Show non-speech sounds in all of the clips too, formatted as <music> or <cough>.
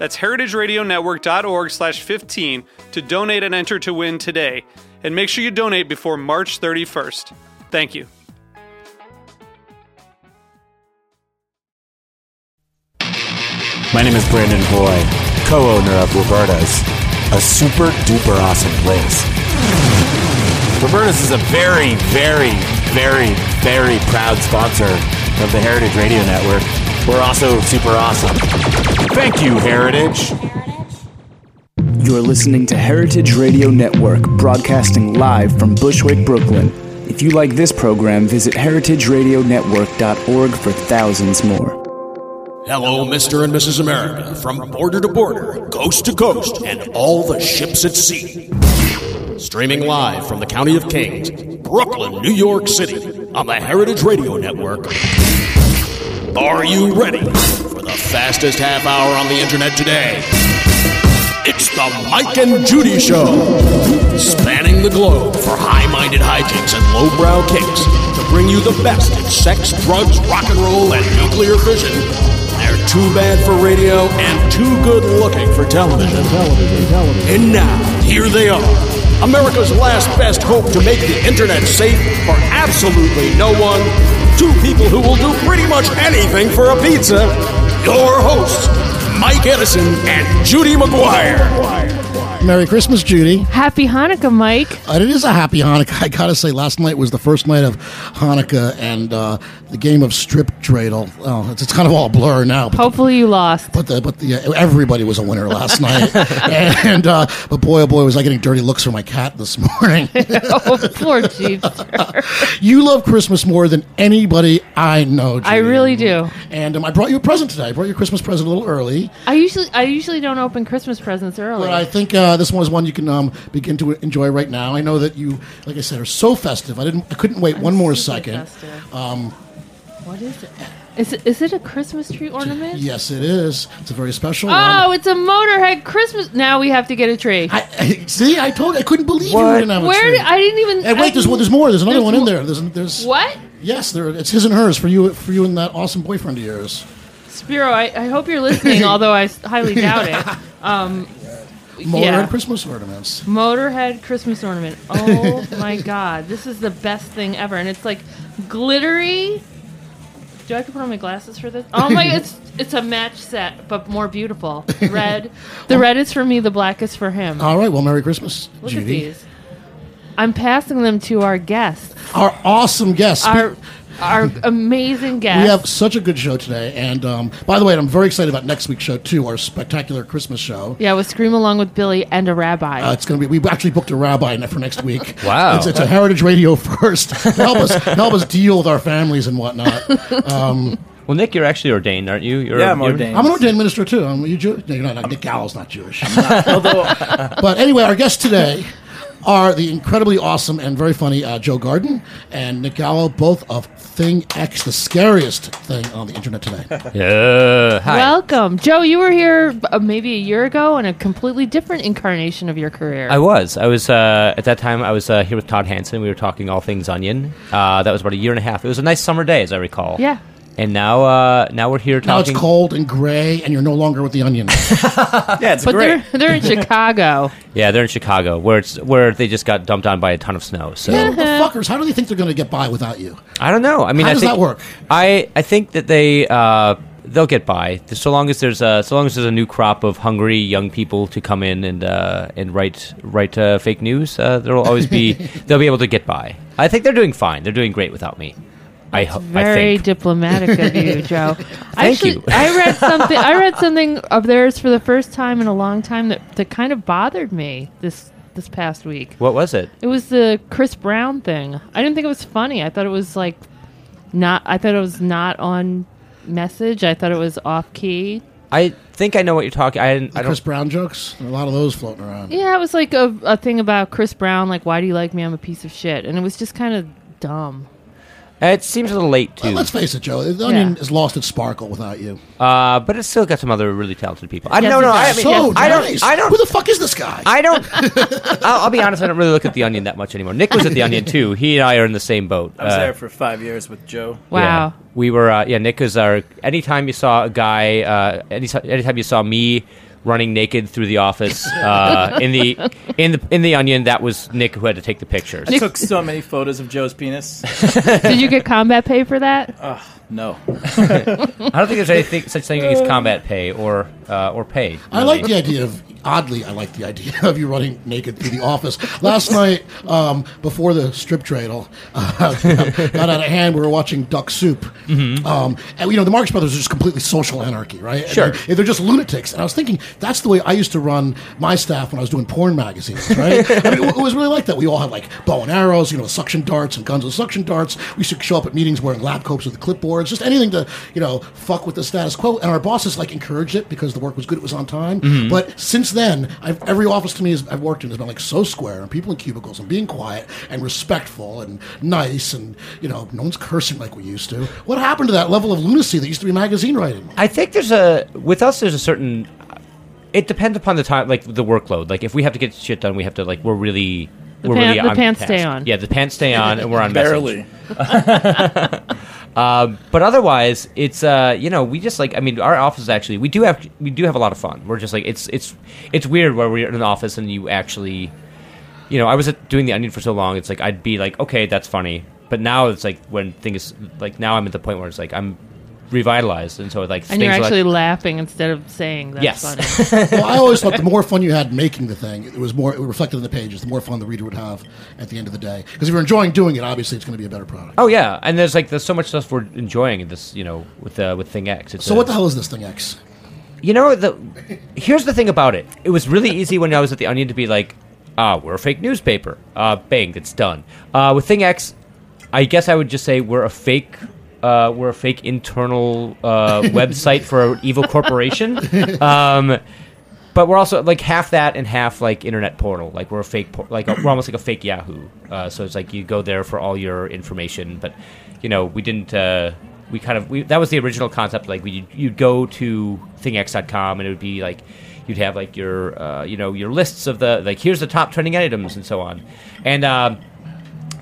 That's heritageradionetwork.org slash 15 to donate and enter to win today. And make sure you donate before March 31st. Thank you. My name is Brandon Hoy, co-owner of Roberta's, a super duper awesome place. Roberta's is a very, very, very, very proud sponsor of the Heritage Radio Network. We're also super awesome. Thank you, Heritage. You're listening to Heritage Radio Network, broadcasting live from Bushwick, Brooklyn. If you like this program, visit heritageradionetwork.org for thousands more. Hello, Mr. and Mrs. America, from border to border, coast to coast, and all the ships at sea. Streaming live from the County of Kings, Brooklyn, New York City, on the Heritage Radio Network. Are you ready for the fastest half hour on the internet today? It's the Mike and Judy Show, spanning the globe for high minded hijinks and lowbrow kicks to bring you the best in sex, drugs, rock and roll, and nuclear fission. They're too bad for radio and too good looking for television. And now, here they are. America's last best hope to make the internet safe for absolutely no one. Two people who will do pretty much anything for a pizza. Your hosts, Mike Edison and Judy McGuire. Merry Christmas, Judy. Happy Hanukkah, Mike. Uh, it is a happy Hanukkah. I gotta say, last night was the first night of Hanukkah, and uh, the game of strip dreidel. Oh, it's, it's kind of all a blur now. But, Hopefully you lost. but the but the uh, everybody was a winner last <laughs> night, and uh, but boy oh boy was I getting dirty looks from my cat this morning. <laughs> oh, poor Jeeps. <laughs> you love Christmas more than anybody I know. I really do. And um, I brought you a present today. I brought you a Christmas present a little early, I usually I usually don't open Christmas presents early. but I think uh, this one is one you can um, begin to enjoy right now. I know that you, like I said, are so festive. I didn't, I couldn't wait one more second. Um, what is it? Is it is it a Christmas tree ornament? Yes, it is. It's a very special Oh, one. it's a Motorhead Christmas. Now we have to get a tree. I, I, see, I told I couldn't believe you didn't have a Where tree. did, I didn't even. and I wait, there's, didn't- there's more. There's another there's one in there. There's, there's What? Yes, there. It's his and hers for you, for you and that awesome boyfriend of yours. Spiro, I, I hope you're listening, <laughs> although I highly doubt it. Um, Motorhead yeah. Christmas ornaments. Motorhead Christmas ornament. Oh <laughs> my god, this is the best thing ever, and it's like glittery. Do I have to put on my glasses for this? Oh my! It's <laughs> it's a match set, but more beautiful. <laughs> Red. The red is for me. The black is for him. All right. Well, Merry Christmas, Look Judy. at these. I'm passing them to our guests, Our awesome guest. our our amazing guests. <laughs> We have such a good show today, and um, by the way, I'm very excited about next week's show too. Our spectacular Christmas show. yeah, with Scream Along with Billy and a rabbi. Uh, it's going to be. We actually booked a rabbi for next week. <laughs> Wow. It's, it's a Heritage Radio <laughs> first. help us help us deal with our families and whatnot. Um, Well, Nick, you're actually ordained, aren't you? You're, Yeah, I'm you're- ordained. I'm an ordained minister too. I'm, you Jew? No, you're not. Nick Gallo's not Jewish. but anyway, our guest today are the incredibly awesome and very funny uh, Joe Garden and Nick Gallo, both of Thing X, the scariest thing on the internet today. <laughs> Yeah. Hi. Welcome, Joe. You were here uh, maybe a year ago in a completely different incarnation of your career. I was. I was uh, at that time. I was uh, here with Todd Hanson. We were talking all things onion. Uh, that was about a year and a half. It was a nice summer day, as I recall. Yeah. And now, uh, now we're here Now it's cold and gray, and you're no longer with the Onion. <laughs> Yeah, it's But great. they're they're in Chicago. Yeah, they're in Chicago, where it's where they just got dumped on by a ton of snow. So Well, the fuckers, how do they think they're going to get by without you? I don't know. I mean, How I does think, that work? I I think that they uh, they'll get by so long as there's a so long as there's a new crop of hungry young people to come in and uh, and write write uh, fake news. Uh, there'll always be <laughs> they'll be able to get by. I think they're doing fine. They're doing great without me. I, ho- I Very think. diplomatic of you, <laughs> Joe. I Thank you. I read <laughs> something. I read something of theirs for the first time in a long time that, that kind of bothered me this this past week. what was it? It was the Chris Brown thing. I didn't think it was funny. I thought it was like not. I thought it was not on message. I thought it was off key. I think I know what you're talking. I didn't. I Chris don't. Brown jokes. A lot of those floating around. Yeah, it was like a, a thing about Chris Brown. Like, why do you like me? I'm a piece of shit. And it was just kind of dumb. It seems a little late too. Well, let's face it, Joe. The Onion has lost its sparkle without you. Uh, but it's still got some other really talented people. I Yes, no it no. I, does. mean, so I don't. nice. I don't. Who the fuck is this guy? I don't. <laughs> I'll, I'll be honest. I don't really look at the Onion that much anymore. Nick was at the Onion too. He and I are in the same boat. I was Uh, there for five years with Joe. Wow. Yeah. We were, uh, yeah. Nick is our. Anytime you saw a guy, uh, any, anytime you saw me running naked through the office uh, <laughs> in the in the in the Onion, that was Nick who had to take the pictures. I took so many photos of Joe's penis. Did you get combat pay for that? No. <laughs> I don't think there's anything such thing as combat pay or uh, or pay. I like the idea of oddly. I like the idea of you running naked through the office. Last <laughs> night, um, before the strip dreidel <laughs> uh, got out of hand, we were watching Duck Soup, um, and you know the Marx Brothers are just completely social anarchy, right? And Sure. they're, they're just lunatics. And I was thinking that's the way I used to run my staff when I was doing porn magazines, right? I mean, it, it was really like that. We all had like bow and arrows, you know, suction darts and guns with suction darts. We used to show up at meetings wearing lab coats with clipboards, just anything to you know fuck with the status quo. And our bosses like encouraged it because the work was good, it was on time. Mm-hmm. But since then, I've, every office to me has, I've worked in has been like so square, and people in cubicles, and being quiet and respectful and nice, and you know, no one's cursing like we used to. What happened to that level of lunacy that used to be magazine writing? I think there's a with us. There's a certain. It depends upon the time, like the workload. Like if we have to get shit done, we have to like we're really. The we're pan- really the on pants task. stay on. Yeah, the pants stay on, and we're on. Barely. Um, <laughs> but otherwise, it's uh, you know, we just like I mean, our office actually we do have we do have a lot of fun. We're just like it's it's it's weird where we're in an office and you actually, you know, I was at, doing the Onion for so long. It's like I'd be like, okay, that's funny, but now it's like when things like now I'm at the point where it's like I'm revitalized, and so like And you're actually like, laughing instead of saying that's Yes. funny. <laughs> well, I always thought the more fun you had making the thing, it was more it reflected in the pages. The more fun the reader would have at the end of the day. Because if you're enjoying doing it, obviously it's going to be a better product. oh yeah, and there's like there's so much stuff we're enjoying in this, you know, with uh, with Thing X. It's So a- what the hell is this thing X? You know the here's the thing about it. It was really easy when I was at the Onion to be like, ah, we're a fake newspaper. Uh, bang, it's done. Uh, with Thing X, I guess I would just say we're a fake. Uh, we're a fake internal uh, <laughs> website for an evil corporation. Um, but we're also like half that and half like internet portal. Like we're a fake, por- like a, we're almost like a fake Yahoo. Uh, so it's like you go there for all your information. But you know, we didn't. Uh, we kind of we, that was the original concept. Like we you'd go to thingx.com and it would be like you'd have like your uh, you know your lists of the like here's the top trending items and so on. And um,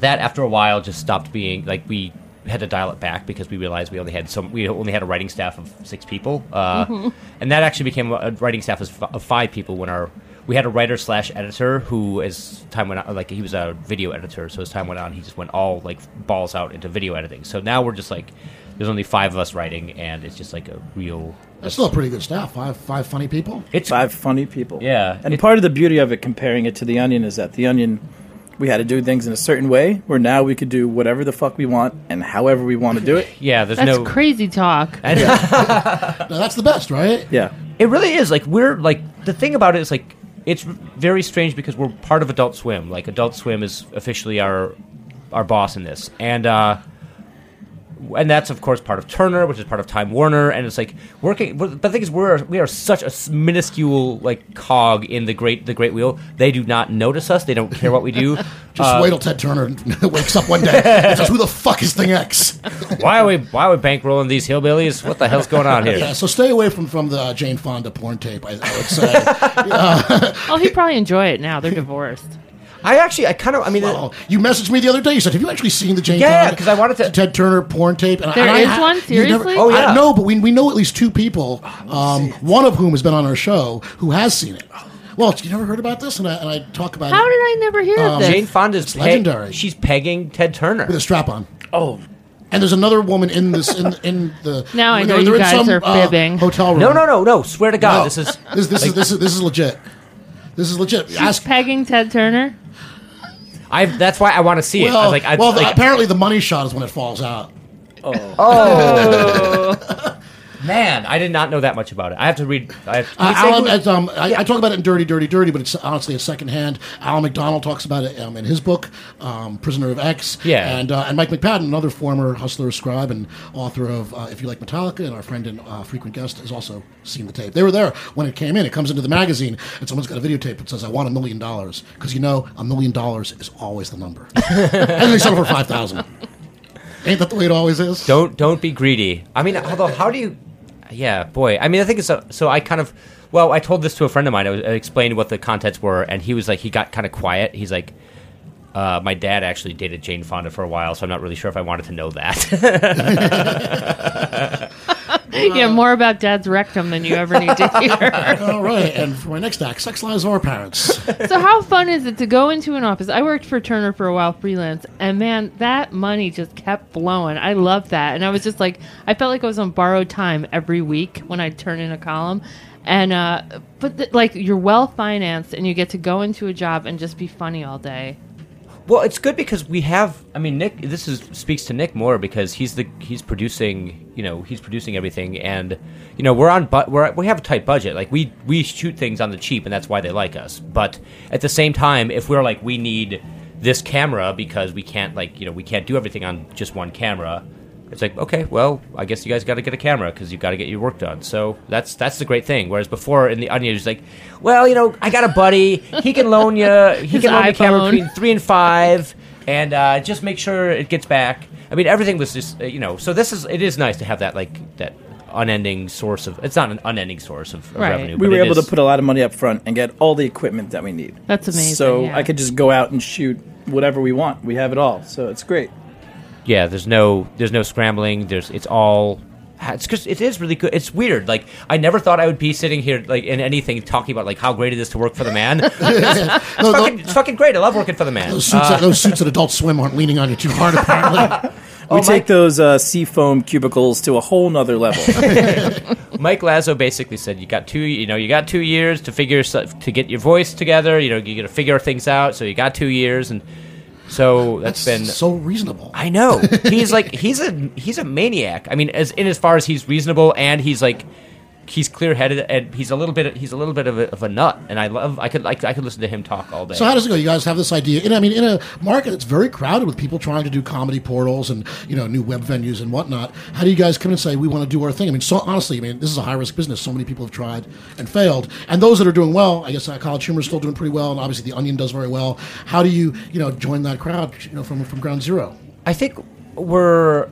that after a while just stopped being like we had to dial it back because we realized we only had some we only had a writing staff of six people uh, and that actually became a writing staff of, of five people when our we had a writer slash editor who as time went on like he was a video editor so as time went on he just went all like balls out into video editing so now we're just like there's only five of us writing and it's just like a real That's still a pretty good staff. Five five funny people. it's Five funny people. Yeah. And It- part of the beauty of it, comparing it to The Onion, is that The Onion, we had to do things in a certain way, where now we could do whatever the fuck we want and however we want to do it. <laughs> yeah there's That's no crazy talk. <laughs> Now, that's the best, right? Yeah. It really is. Like we're like the thing about it is like it's very strange because we're part of Adult Swim. Like Adult Swim is officially our our boss in this, and uh, and that's of course part of Turner, which is part of Time Warner, and it's like working. But the thing is, we're we are such a minuscule like cog in the great the great wheel. They do not notice us. They don't care what we do. <laughs> Just Uh, wait till Ted Turner <laughs> wakes up one day <laughs> and says, "Who the fuck is Thing X?" why are we why are we bankrolling these hillbillies? What the hell's going on here? Yeah, so stay away from from the uh, Jane Fonda porn tape. I, I would say. Oh, he'd probably enjoy it now. They're divorced. I actually I kind of I mean. Well, you messaged me the other day. You said, "Have you actually seen the Jane Yeah, Fonda 'cause I wanted to- Ted Turner porn tape?" And There and is ha- one? you never- Seriously? Oh, yeah. I know, but we we know at least two people. Um, one of whom has been on our show who has seen it. Well, you never heard about this, and I, and I talk about How it did I never hear of this? Jane Fonda's pe- legendary. She's pegging Ted Turner. with a strap on. Oh, And there's another woman in this in in the. <laughs> Now I know they're- you they're in guys are uh, fibbing. hotel room. No, no, no, no. Swear to God, No. this is this, this is this is this is legit. This is legit. Ask Pegging Ted Turner. I that's why I want to see it. I Well, was like, I, well like apparently the money shot is when it falls out. Oh. <laughs> <laughs> man, I did not know that much about it. I have to read. I have, can Uh, Alan, who- um, I, I talk about it in Dirty, Dirty, Dirty, but it's honestly a secondhand. Allan MacDonell talks about it um, in his book, um, Prisoner of X. Yeah. And, uh, and Mike McPadden, another former hustler, scribe, and author of uh, If You Like Metallica, and our friend and uh, frequent guest, has also seen the tape. They were there when it came in. It comes into the magazine, and someone's got a videotape that says, I want a million dollars. Because you know, a million dollars is always the number. <laughs> and they settle for 5000 Ain't that the way it always is? don't don't be greedy. I mean, although how do you? Yeah, boy. I mean, I think it's a, so. I kind of well, I told this to a friend of mine. I, was, I explained what the contents were, and he was like, he got kind of quiet. He's like. Uh, my dad actually dated Jane Fonda for a while, so I'm not really sure if I wanted to know that. <laughs> <laughs> <laughs> yeah, more about Dad's rectum than you ever need to <laughs> hear. All right. And for my next act, Sex Lives of Our Parents. so how fun is it to go into an office? I worked for Turner for a while freelance, and man, that money just kept flowing. I love that, and I was just like, I felt like I was on borrowed time every week when I'd turn in a column. And uh, but th- like you're well financed, and you get to go into a job and just be funny all day. Well, it's good because we have. I mean, Nick. This is speaks to Nick more because he's the he's producing. You know, he's producing everything, and you know we're on. But we're we have a tight budget. Like we we shoot things on the cheap, and that's why they like us. But at the same time, if we're like we need this camera because we can't like you know we can't do everything on just one camera. It's like okay, well, I guess you guys got to get a camera because you've got to get your work done. So that's that's the great thing. Whereas before in the Onion, it's like, well, you know, I got a buddy, he can loan you, he His can loan the camera between three and five, and uh, just make sure it gets back. I mean, everything was just uh, you know. So this is it is nice to have that like that unending source of. It's not an unending source of, of Right. revenue. we but were able is- to put a lot of money up front and get all the equipment that we need. That's amazing, So yeah. I could just go out and shoot whatever we want. We have it all, so it's great. Yeah. There's no there's no scrambling. There's it's all. It's because it is really good. It's weird. Like I never thought I would be sitting here like in anything talking about like how great it is to work for the man. <laughs> <laughs> it's, No, fucking, no, it's fucking great. I love working for the man. those, suits, Uh, those suits at Adult Swim aren't leaning on you too hard, apparently. <laughs> We Oh, take Mike- those uh, seafoam cubicles to a whole nother level. Mike Lazzo basically said you got two you know you got two years to figure stuff to get your voice together you know you got to figure things out so you got two years and so that's been so reasonable. I know <laughs> he's like he's a he's a maniac I mean as in as far as he's reasonable and he's like he's clear headed and he's a little bit he's a little bit of a, of a nut and I love I could like I could listen to him talk all day So how does it go? You guys have this idea, and I mean, in a market that's very crowded with people trying to do comedy portals and you know new web venues and whatnot. How do you guys come and say we want to do our thing? I mean, so honestly, I mean, this is a high risk business. So many people have tried and failed, and those that are doing well, I guess uh, College Humor is still doing pretty well, and obviously the Onion does very well. How do you you know join that crowd? You know, from from ground zero. I think we're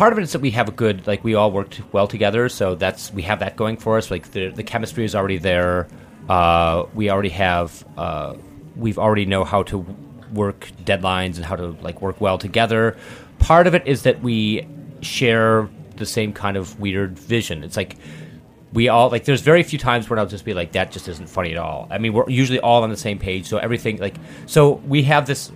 part of it is that we have a good like we all worked well together, so that's we have that going for us. Like the the chemistry is already there. Uh, we already have uh, we've already know how to work deadlines and how to like work well together. Part of it is that we share the same kind of weird vision. It's like we all like there's very few times where I'll just be like that just isn't funny at all. I mean, we're usually all on the same page, so everything like so we have this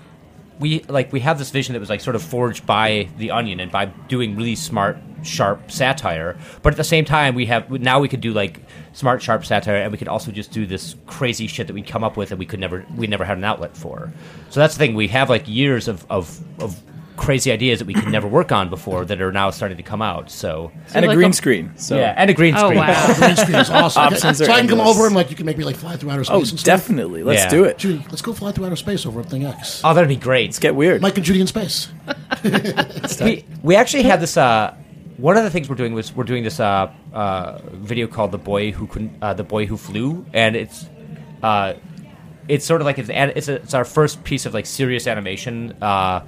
we like we have this vision that was like sort of forged by the onion and by doing really smart sharp satire but at the same time we have now we could do like smart sharp satire and we could also just do this crazy shit that we'd come up with and we could never we never had an outlet for. So that's the thing we have like years of of, of crazy ideas that we could never work on before that are now starting to come out so and a like green a- screen. So yeah and a green Oh screen wow! <laughs> Green screen is awesome. So are I can come over and like you can make me like fly through outer space. Oh, and stuff. definitely. Let's Yeah. do it. Judy, let's go fly through outer space over at Thing X. oh that'd be great Let's Get weird. Mike and Judy in space. <laughs> we, we actually had this uh, one of the things we're doing was we're doing this uh, uh, video called the boy who couldn't uh, the boy who flew and it's uh, it's sort of like it's, it's, a, it's our first piece of like serious animation uh,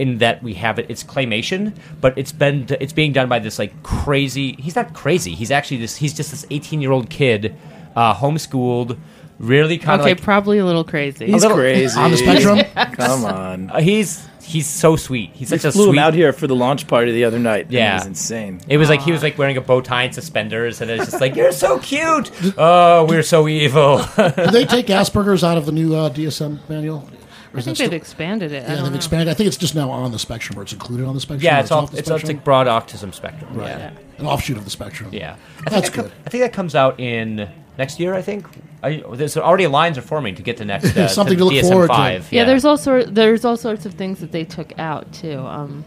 in that we have it it's claymation but it's been it's being done by this like crazy he's not crazy he's actually this he's just this 18 year old kid uh, homeschooled really kind of Okay, like probably a little crazy. He's little- crazy. On the spectrum? <laughs> Come on. uh, he's he's so sweet he's We such a flew sweet him out here for the launch party the other night. Yeah. It was insane. It was like he was like wearing a bow tie and suspenders, and it's just like you're so cute. <laughs> Oh, we're so evil. <laughs> Do they take Asperger's out of the new uh, DSM manual? Or I think they've still- expanded it. I Yeah, don't they've know. expanded. I think it's just now on the spectrum, or it's included on the spectrum. yeah, or it's all off the it's, it's spectrum? like broad autism spectrum. right. Yeah, an offshoot of the spectrum. yeah. I think That's that com- good. I think that comes out in next year. I think. I, there's already lines are forming to get to next <laughs> uh, Something to to look DSM forward to. five. Yeah, there's all sort there's all sorts of things that they took out too. Um,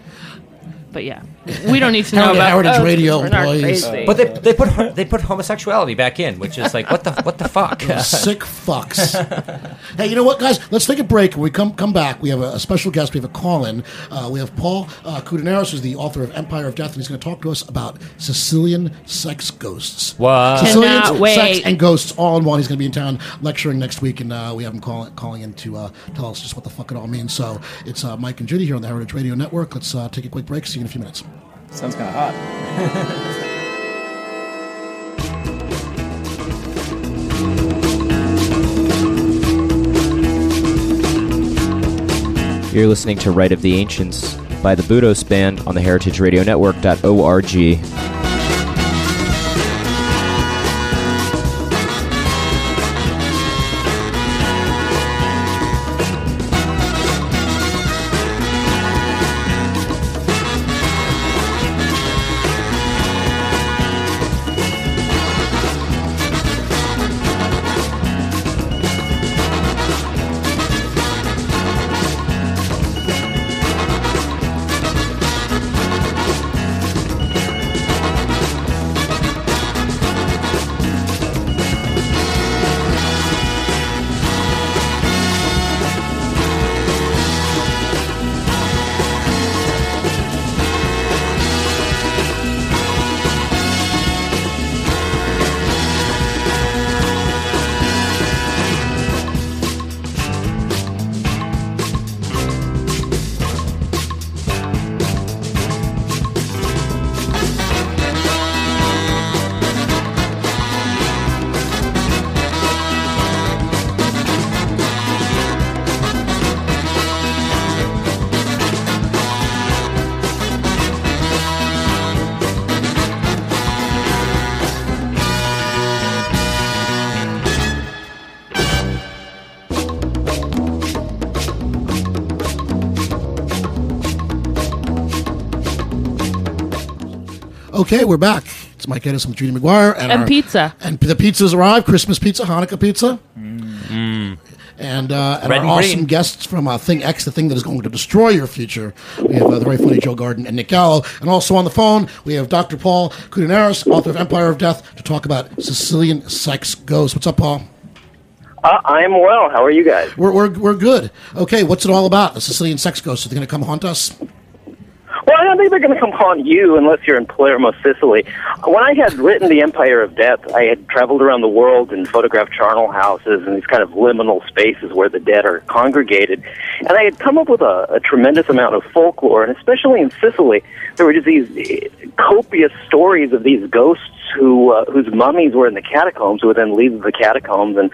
but yeah, we don't need to know Heritage- about Heritage oh, Radio we're employees. But they, they put they put homosexuality back in, which is like what the what the fuck. <laughs> Sick fucks. <laughs> hey, you know what, guys? Let's take a break. When we come come back, we have a, a special guest. We have a call in. Uh, we have Paul uh, Koudounaris, who's the author of Empire of Death, and he's going to talk to us about Sicilian sex ghosts. What? Sicilian sex wait. and ghosts all in one. He's going to be in town lecturing next week, and uh, we have him call, calling in to uh, tell us just what the fuck it all means. So it's uh, Mike and Judy here on the Heritage Radio Network. Let's uh, take a quick break. See you in a few minutes. Sounds kind of hot. You're listening to Rite of the Ancients by the Budos Band on the heritageradionetwork.org. Okay, we're back. It's Mike Edison with Judy McGuire. And, And our- pizza. And the pizza's arrived. Christmas pizza, Hanukkah pizza. And, uh, and Red our and awesome green. guests from uh, Thing X, the thing that is going to destroy your future. We have uh, the very funny Joe Garden and Nick Gallo. And also on the phone, we have Dr. Paul Koudounaris, author of Empire of Death, to talk about Sicilian sex ghosts. What's up, Paul? Uh, I'm well. How are you guys? We're, we're, we're good. Okay, what's it all about? The Sicilian sex ghosts. Are they going to come haunt us? Well, I don't think they're going to come haunt you unless you're in Palermo, Sicily. When I had written The Empire of Death, I had traveled around the world and photographed charnel houses and these kind of liminal spaces where the dead are congregated. And I had come up with a, a tremendous amount of folklore, and especially in Sicily, there were just these eh, copious stories of these ghosts who uh, whose mummies were in the catacombs, who would then leave the catacombs and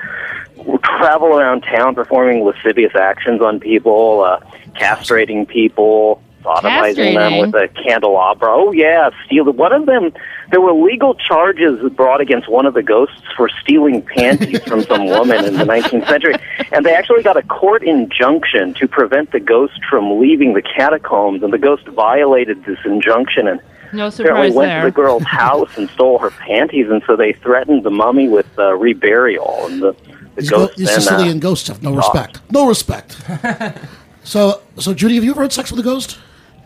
travel around town performing lascivious actions on people, uh, castrating people, sodomizing them with a candelabra. Oh yeah, steal one of them. There were legal charges brought against one of the ghosts for stealing panties from some <laughs> woman in the 19th century, and they actually got a court injunction to prevent the ghost from leaving the catacombs. And the ghost violated this injunction and No apparently surprise went there. to the girl's <laughs> house and stole her panties, and so they threatened the mummy with uh, reburial. And the, the These, go- ghost these then, uh, Sicilian ghosts have no respect. No respect. <laughs> so, so Judy, have you ever had sex with a ghost?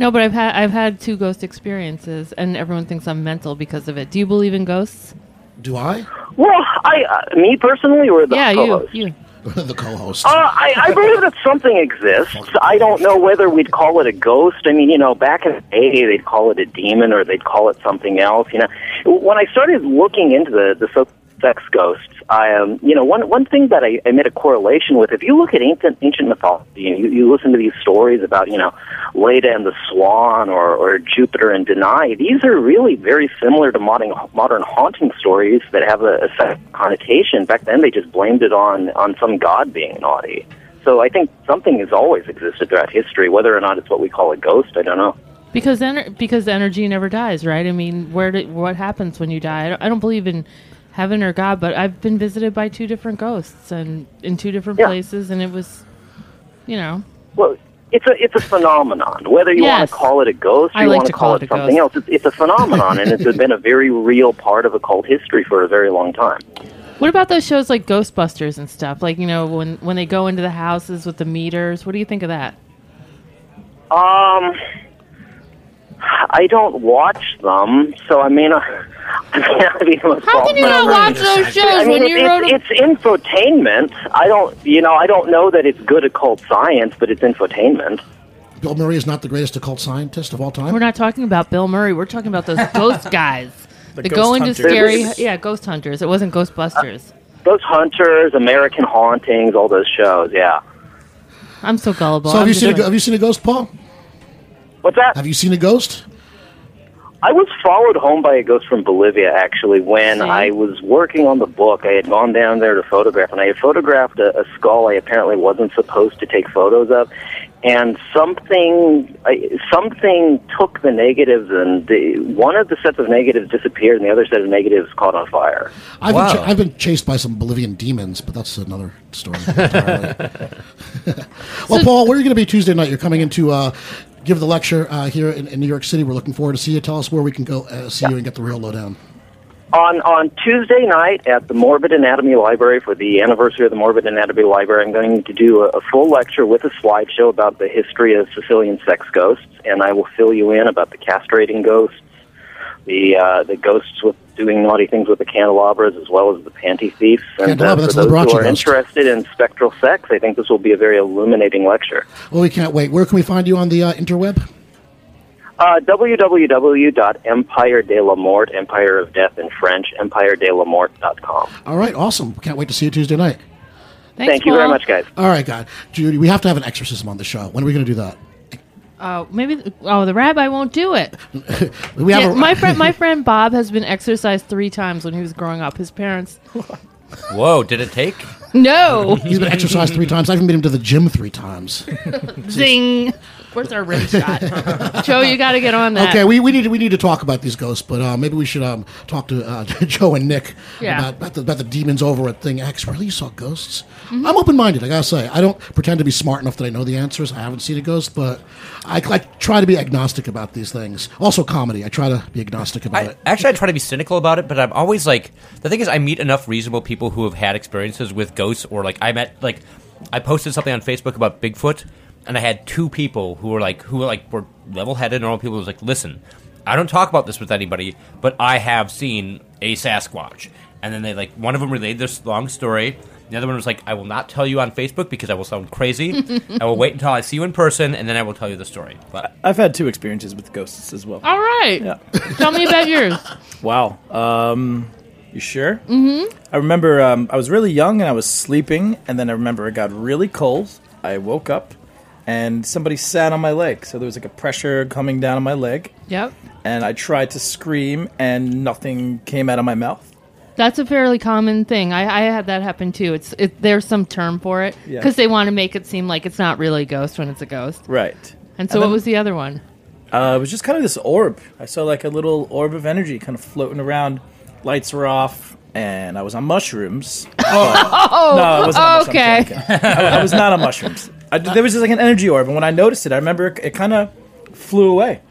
No, but I've had I've had two ghost experiences, and everyone thinks I'm mental because of it. Do you believe in ghosts? Do I? Well, I, uh, me personally, or the yeah, you co-host? you. <laughs> the co-host. Uh, I, I believe that something exists. I don't know whether we'd call it a ghost. I mean, you know, back in the day, they'd call it a demon or they'd call it something else. You know, when I started looking into the the so- sex ghosts, I um, you know, one one thing that I, I made a correlation with. If you look at ancient ancient mythology and you, you listen to these stories about you know Leda and the Swan or or Jupiter and Danae, these are really very similar to modern modern haunting stories that have a, a connotation. Back then, they just blamed it on on some god being naughty. So I think something has always existed throughout history. Whether or not it's what we call a ghost, I don't know. Because ener- because energy never dies, right? I mean, where did, what happens when you die? I don't, I don't believe in heaven or God, but I've been visited by two different ghosts and in two different Yeah. places, and it was, you know, Well, it's a it's a phenomenon. Whether you want to call it a ghost or I you like want to call it it something ghost. else, it's, it's a phenomenon, and it's <laughs> been a very real part of occult history for a very long time. What about those shows like Ghostbusters and stuff? Like you know when when they go into the houses with the meters. What do you think of that? Um, I don't watch them, so I may not. <laughs> I may not be able to How can you not watch those shows I mean, when you it's, wrote a it's, it's infotainment. I don't, you know, I don't know that it's good occult science, but it's infotainment. Bill Murray is not the greatest occult scientist of all time. We're not talking about Bill Murray. We're talking about those <laughs> ghost guys. The that ghost go into hunters. scary, yeah, ghost hunters. It wasn't Ghostbusters. Uh, those Hunters, American Hauntings, all those shows. Yeah. I'm so gullible. So have I'm you seen a, have you seen a ghost, Paul? What's that? Have you seen a ghost? I was followed home by a ghost from Bolivia, actually, when I was working on the book. I had gone down there to photograph, and I had photographed a, a skull I apparently wasn't supposed to take photos of. And something, I- something took the negatives, and the, one of the sets of negatives disappeared, and the other set of negatives caught on fire. I've, been ch- I've been chased by some Bolivian demons, but that's another story. entirely. <laughs> well, Paul, where are you going to be Tuesday night? You're coming into uh, give the lecture uh, here in, in New York City. We're looking forward to see you. Tell us where we can go uh, see you and get the real lowdown. On on Tuesday night at the Morbid Anatomy Library for the anniversary of the Morbid Anatomy Library, I'm going to do a, a full lecture with a slideshow about the history of Sicilian sex ghosts, and I will fill you in about the castrating ghosts, the uh, the ghosts with doing naughty things with the candelabras, as well as the panty thieves. And uh, for those who are ghost. interested in spectral sex, I think this will be a very illuminating lecture. Well, we can't wait. Where can we find you on the uh, interweb? Uh, www.empiredelamort, Empire of Death in French, empiredelamort.com. All right, awesome. Can't wait to see you Tuesday night. Thanks, Thank you very much, guys. All right, God. Judy, we have to have an exorcism on the show. When are we going to do that? Oh, maybe. Oh, the rabbi won't do it. <laughs> We have Yeah, a- my friend, my <laughs> friend Bob has been exercised three times when he was growing up. His parents. <laughs> Whoa, did it take? No. He's been exercised three times. I've even been to the gym three times. Zing. Where's our rim shot? <laughs> Joe, you got to get on that. Okay, we, we need to, we need to talk about these ghosts, but uh, maybe we should um, talk to uh, <laughs> Joe and Nick Yeah. about, about, the, about the demons over at Thing X. Really, you saw ghosts? Mm-hmm. I'm open minded. I gotta say, I don't pretend to be smart enough that I know the answers. I haven't seen a ghost, but I, I try to be agnostic about these things. Also, comedy. I try to be agnostic about I, it. actually, I try to be cynical about it, but I'm always like the thing is, I meet enough reasonable people who have had experiences with ghosts, or like I met like I posted something on Facebook about Bigfoot, and I had two people who were like who were like were level headed normal people. who was like, listen, I don't talk about this with anybody, but I have seen a Sasquatch, and then they like one of them relayed this long story. The other one was like, I will not tell you on Facebook because I will sound crazy. <laughs> I will wait until I see you in person, and then I will tell you the story. But I've had two experiences with ghosts as well. All right. Yeah. <laughs> Tell me about yours. <laughs> Wow. Um, you sure? Mm-hmm. I remember um, I was really young and I was sleeping, and then I remember it got really cold. I woke up and somebody sat on my leg. So there was like a pressure coming down on my leg. Yep. And I tried to scream, and nothing came out of my mouth. That's a fairly common thing. I, I had that happen too. It's it, there's some term for it Yeah. because they want to make it seem like it's not really a ghost when it's a ghost. Right. And so, And what then- was the other one? Uh, it was just kind of this orb. I saw like a little orb of energy kind of floating around. Lights were off, and I was on mushrooms. <laughs> Oh. oh, no, I wasn't. on mushrooms. okay. I'm. I, I was not on mushrooms. I, there was just like an energy orb, and when I noticed it, I remember it, it kind of flew away.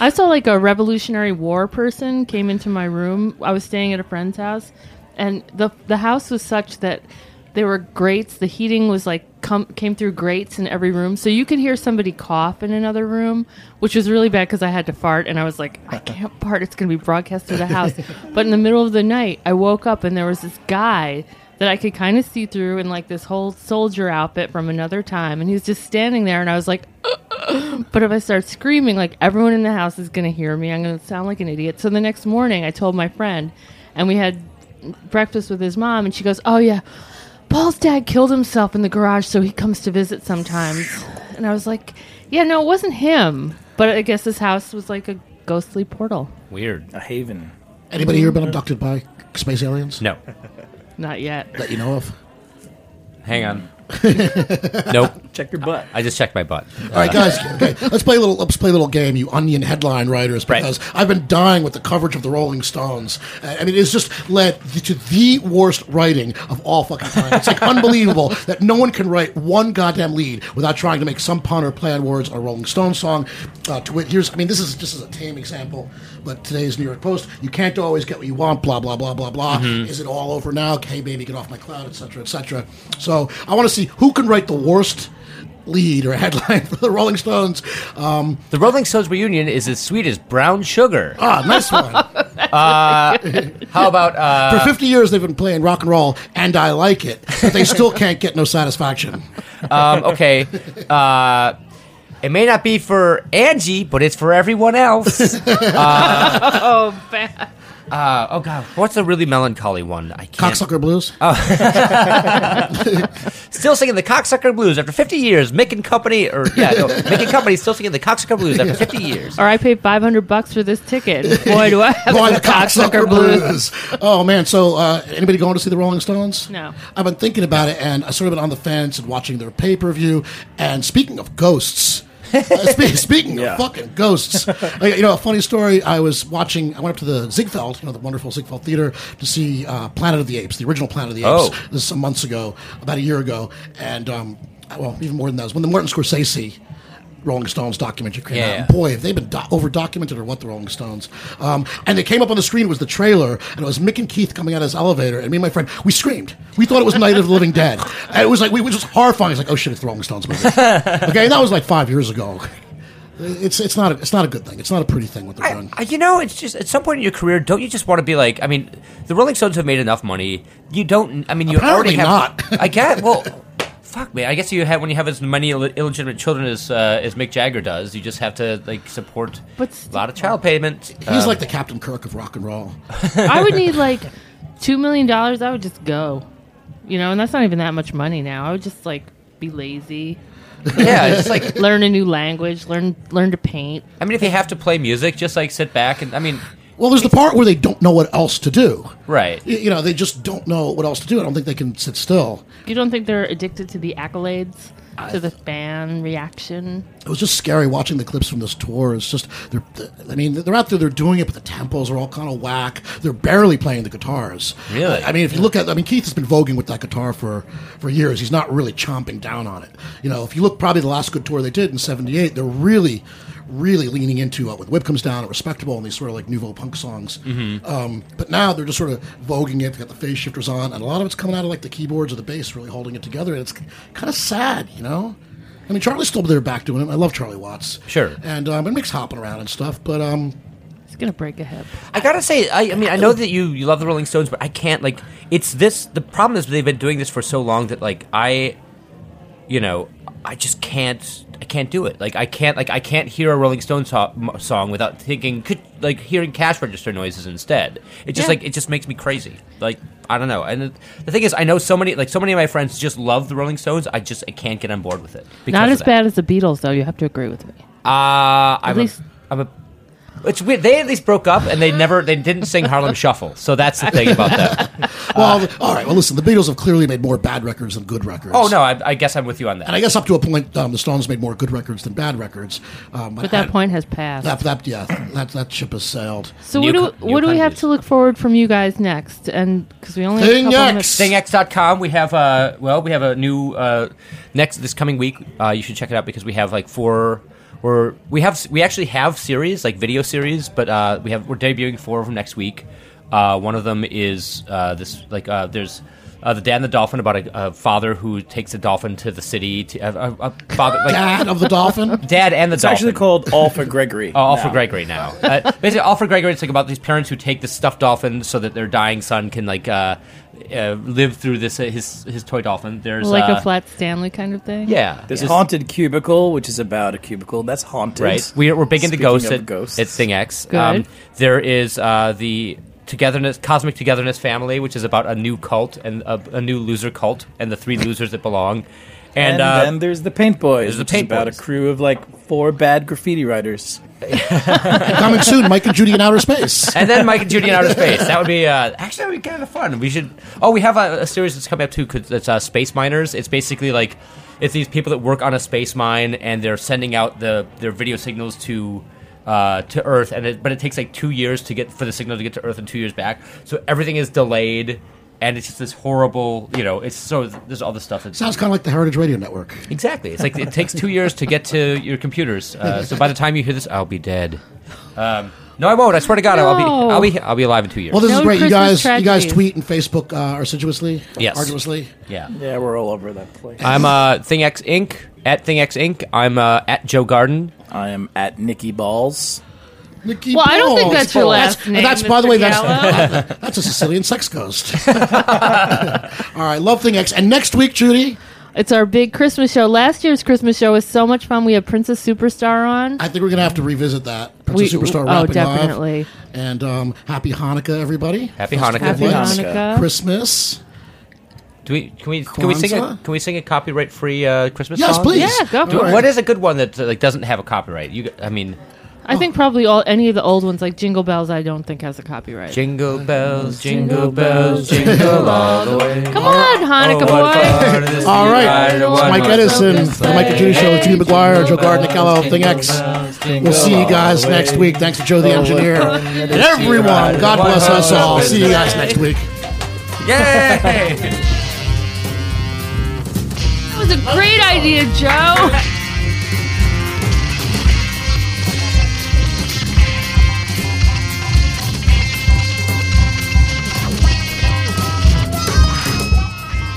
I saw like a Revolutionary War person came into my room. I was staying at a friend's house, and the the house was such that there were grates. The heating was like come, came through grates in every room, so you could hear somebody cough in another room, which was really bad because I had to fart, and I was like, I can't <laughs> fart. It's going to be broadcast to the house. <laughs> but in the middle of the night, I woke up and there was this guy that I could kind of see through in like this whole soldier outfit from another time, and he was just standing there, and I was like. <laughs> But if I start screaming, like everyone in the house is going to hear me, I'm going to sound like an idiot. So the next morning, I told my friend, and we had breakfast with his mom, and she goes, "Oh yeah, Paul's dad killed himself in the garage, so he comes to visit sometimes." And I was like, "Yeah, no, it wasn't him, but I guess this house was like a ghostly portal." weird. A haven. Anybody here been abducted by space aliens? No. Not yet. That you know of? Hang on. <laughs> nope. Check your butt. I just checked my butt. All right, guys. Okay, let's play a little. Let's play a little game, you Onion headline writers, Right. because I've been dying with the coverage of the Rolling Stones. Uh, I mean, it's just led to the worst writing of all fucking time. It's like <laughs> unbelievable that no one can write one goddamn lead without trying to make some pun or play on words on a Rolling Stones song. Uh, to it, here's. I mean, this is just as a tame example, but today's New York Post. You can't always get what you want. Blah blah blah blah blah. Is it all over now? Hey, baby, get off my cloud, etc. etc. So I want to see who can write the worst lead or headline <laughs> for the Rolling Stones. Um, The Rolling Stones reunion is as sweet as brown sugar. ah, nice one. <laughs> How about uh, For 50 years, they've been playing rock and roll, and I like it, but they still can't get no satisfaction. um, okay? Uh, it may not be for Angie, but it's for everyone else. <laughs> Oh, bad. Uh, oh God, what's a really melancholy one? I can't. Cocksucker Blues. <laughs> Still singing the cocksucker blues after 50 years. Mick and Company, or yeah, no, <laughs> Mick and Company still singing the cocksucker blues after 50 years. Or I paid 500 bucks for this ticket. <laughs> Boy, do I have Boy, the the cocksucker blues. Oh man! So, uh, anybody going to see the Rolling Stones? No. I've been thinking about it, and I've sort of been on the fence and watching their pay per view. And speaking of ghosts. <laughs> uh, spe- speaking Yeah. of fucking ghosts, uh, you know, a funny story. I was watching. I went up to the Ziegfeld, you know, the wonderful Ziegfeld Theater, to see uh, Planet of the Apes, the original Planet of the Apes. Oh. This is some months ago, about a year ago, and um, well, even more than that, was when the Martin Scorsese Rolling Stones documentary came Yeah, out. yeah. And boy, have they been do- over documented or what? The Rolling Stones. Um, and it came up on the screen it was the trailer, and it was Mick and Keith coming out of his elevator, and me and my friend we screamed. We thought it was Night of the Living Dead. And it was like we it was just horrifying. It's like oh shit, it's the Rolling Stones movie. <laughs> okay, and that was like five years ago. It's it's not a, it's not a good thing. It's not a pretty thing what they're I, doing. You know, it's just at some point in your career, don't you just want to be like? I mean, the Rolling Stones have made enough money. You don't. I mean, you Apparently already have. not. I get. Well, <laughs> fuck me. I guess you have when you have as many Ill- illegitimate children as uh, as Mick Jagger does. You just have to like support But a lot of child payment. He's Um, like the Captain Kirk of rock and roll. <laughs> I would need like $2 million. I would just go. You know, and that's not even that much money now. I would just like be lazy. yeah. It's just like learn a new language, learn learn to paint. I mean, if you have to play music, just like sit back and I mean, Well, there's the part where they don't know what else to do. right. You, you know, they just don't know what else to do. I don't think they can sit still. You don't think they're addicted to the accolades, to the fan reaction? it was just scary watching the clips from this tour. It's just they're, I mean, they're out there, they're doing it, but the tempos are all kind of whack. They're barely playing the guitars. Really? I mean, if you look at, I mean, Keith has been voguing with that guitar for for years. He's not really chomping down on it. You know, if you look, probably the last good tour they did in '78, they're really. Really leaning into uh, when Whip comes down, and respectable, and these sort of like nouveau punk songs. Um, but now they're just sort of voguing it. They got the phase shifters on, and a lot of it's coming out of like the keyboards or the bass, really holding it together. And it's kind of sad, you know. I mean, Charlie's still there back doing it. I love Charlie Watts. Sure. And um, and Mick's hopping around and stuff. But um, It's gonna break a hip. I gotta say, I, I mean, I know that you you love the Rolling Stones, but I can't like. It's this. The problem is they've been doing this for so long that like I, you know, I just can't. I can't do it. Like I can't. Like I can't hear a Rolling Stones so- song without thinking, could like hearing cash register noises instead. It just Yeah. like it just makes me crazy. Like I don't know. And the, thing is, I know so many like so many of my friends just love the Rolling Stones. I just I can't get on board with it. Not as bad as the Beatles, though. You have to agree with me. Uh, I'm least- A, I'm a. It's weird. They at least broke up, and they never. They didn't sing Harlem Shuffle. So that's the thing about that. <laughs> well, all right. Well, listen, the Beatles have clearly made more bad records than good records. Oh no, I, I guess I'm with you on that. And I guess up to a point, um, the Stones made more good records than bad records. Um, But that I- point has passed. that, that yeah, that that ship has sailed. so New what do co- what new do we have to look forward from you guys next? And because we only Thing have a couple X. Thingx.com. We have uh well, we have a new uh next this coming week. Uh, you should check it out because we have like four. We're, we have we actually have series like video series, but uh, we have we're debuting four of them next week. Uh, one of them is uh, this like uh, there's uh, the Dad and the Dolphin about a, a father who takes a dolphin to the city. To, uh, a, a father like Dad of the Dolphin. <laughs> Dad and the It's dolphin. actually called Alpha Gregory. <laughs> Oh, Alpha now. Gregory now. Uh, basically, Alpha Gregory. It's like about these parents who take the stuffed dolphin so that their dying son can like uh, live through this uh, his his toy dolphin. There's like uh, a flat Stanley kind of thing. Yeah, There's Just- Haunted Cubicle, which is about a cubicle that's haunted. Right, we're, we're big into Speaking ghosts of at, ghosts. at Thing X. Good. there is uh, the togetherness, cosmic togetherness family, which is about a new cult and a, a new loser cult and the three losers that belong. And, And, uh, then there's the Paint Boys. there's the which Paint is about a crew of like four bad graffiti writers. <laughs> Coming soon, Mike and Judy in outer space. and then Mike and Judy in outer space. That would be uh, actually that would be kind of fun. We should. Oh, we have a, a series that's coming up too. It's uh, Space Miners. It's basically like it's these people that work on a space mine and they're sending out the their video signals to. Uh, to Earth, and it, but it takes like two years to get for the signal to get to Earth and two years back. So everything is delayed, and it's just this horrible. You know, it's so there's all this stuff. That's, Sounds kind of like the Heritage Radio Network. Exactly. It's like it takes two years to get to your computers. Uh, <laughs> so by the time you hear this, I'll be dead. Um, no, I won't. I swear to God, I'll be I'll be I'll be alive in two years. Well, this is No great. You Christmas guys, you guys tweet and Facebook uh, assiduously, Yes. arduously. yeah. Yeah, we're all over that place. I'm uh, ThingX Inc. at ThingX Inc. I'm uh, at Joe Garden. I am at Nikki Balls. Nikki Well, I don't think that's your last That's, name, that's by Mr. the way, that's <laughs> that's a Sicilian sex ghost. <laughs> All right, love thing X. And next week, Judy, It's our big Christmas show. Last year's Christmas show was so much fun. We had Princess Superstar on. I think we're gonna have to revisit that. Princess We- Superstar oh, definitely. live. And um, happy Hanukkah, everybody. Happy Hanukkah. Happy Lights. Hanukkah. Christmas. Do we can we can we sing a can we sing a copyright free uh, Christmas Yes, song? please. Yeah, go for it. What is a good one that uh, like doesn't have a copyright? You I mean, I oh. think probably all any of the old ones like Jingle Bells. I don't think has a copyright. jingle bells, jingle bells, jingle all the way. Come on, Hanukkah Oh, what boy. fun it is to All right, it's Mike Edison, open the Mike and Judy Show with Judy McGuire, Joe Garden, Gallo, Thing X. We'll see you guys next week. Thanks to Joe the engineer and everyone. God bless us all. See you guys next week. Yay! That was a great idea, Joe. <laughs>